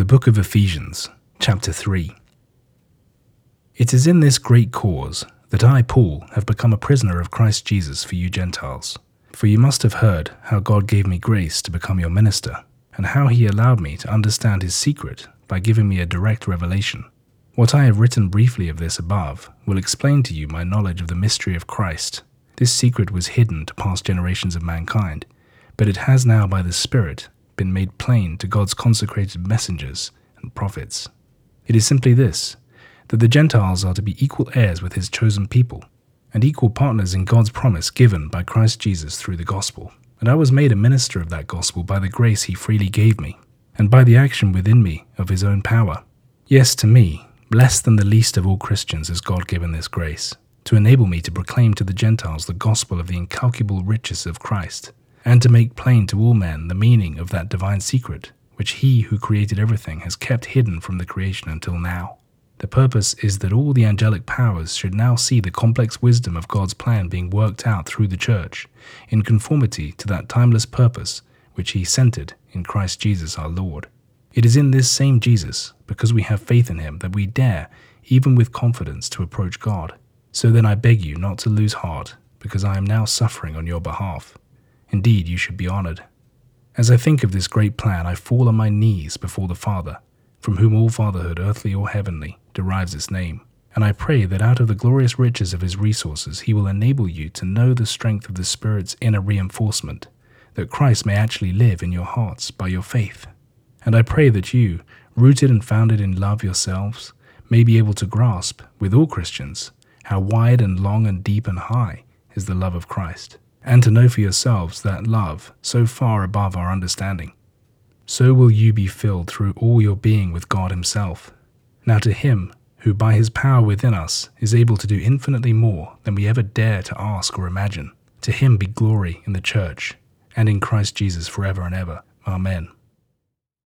The Book of Ephesians, chapter 3. It is in this great cause that I, Paul, have become a prisoner of Christ Jesus for you Gentiles. For you must have heard how God gave me grace to become your minister, and how he allowed me to understand his secret by giving me a direct revelation. What I have written briefly of this above will explain to you my knowledge of the mystery of Christ. This secret was hidden to past generations of mankind, but it has now by the Spirit been made plain to God's consecrated messengers and prophets. It is simply this that the Gentiles are to be equal heirs with his chosen people, and equal partners in God's promise given by Christ Jesus through the gospel. And I was made a minister of that gospel by the grace he freely gave me, and by the action within me of his own power. Yes, to me, less than the least of all Christians has God given this grace, to enable me to proclaim to the Gentiles the gospel of the incalculable riches of Christ, and to make plain to all men the meaning of that divine secret which he who created everything has kept hidden from the creation until now. The purpose is that all the angelic powers should now see the complex wisdom of God's plan being worked out through the church, in conformity to that timeless purpose which He centered in Christ Jesus our Lord. It is in this same Jesus, because we have faith in Him, that we dare, even with confidence, to approach God. So then I beg you not to lose heart, because I am now suffering on your behalf. Indeed, you should be honored. As I think of this great plan, I fall on my knees before the Father, from whom all fatherhood, earthly or heavenly, derives its name. And I pray that out of the glorious riches of his resources, he will enable you to know the strength of the Spirit's inner reinforcement, that Christ may actually live in your hearts by your faith. And I pray that you, rooted and founded in love yourselves, may be able to grasp, with all Christians, how wide and long and deep and high is the love of Christ, and to know for yourselves that love so far above our understanding. So will you be filled through all your being with God Himself now to him who by his power within us is able to do infinitely more than we ever dare to ask or imagine, to him be glory in the church and in Christ Jesus forever and ever. Amen.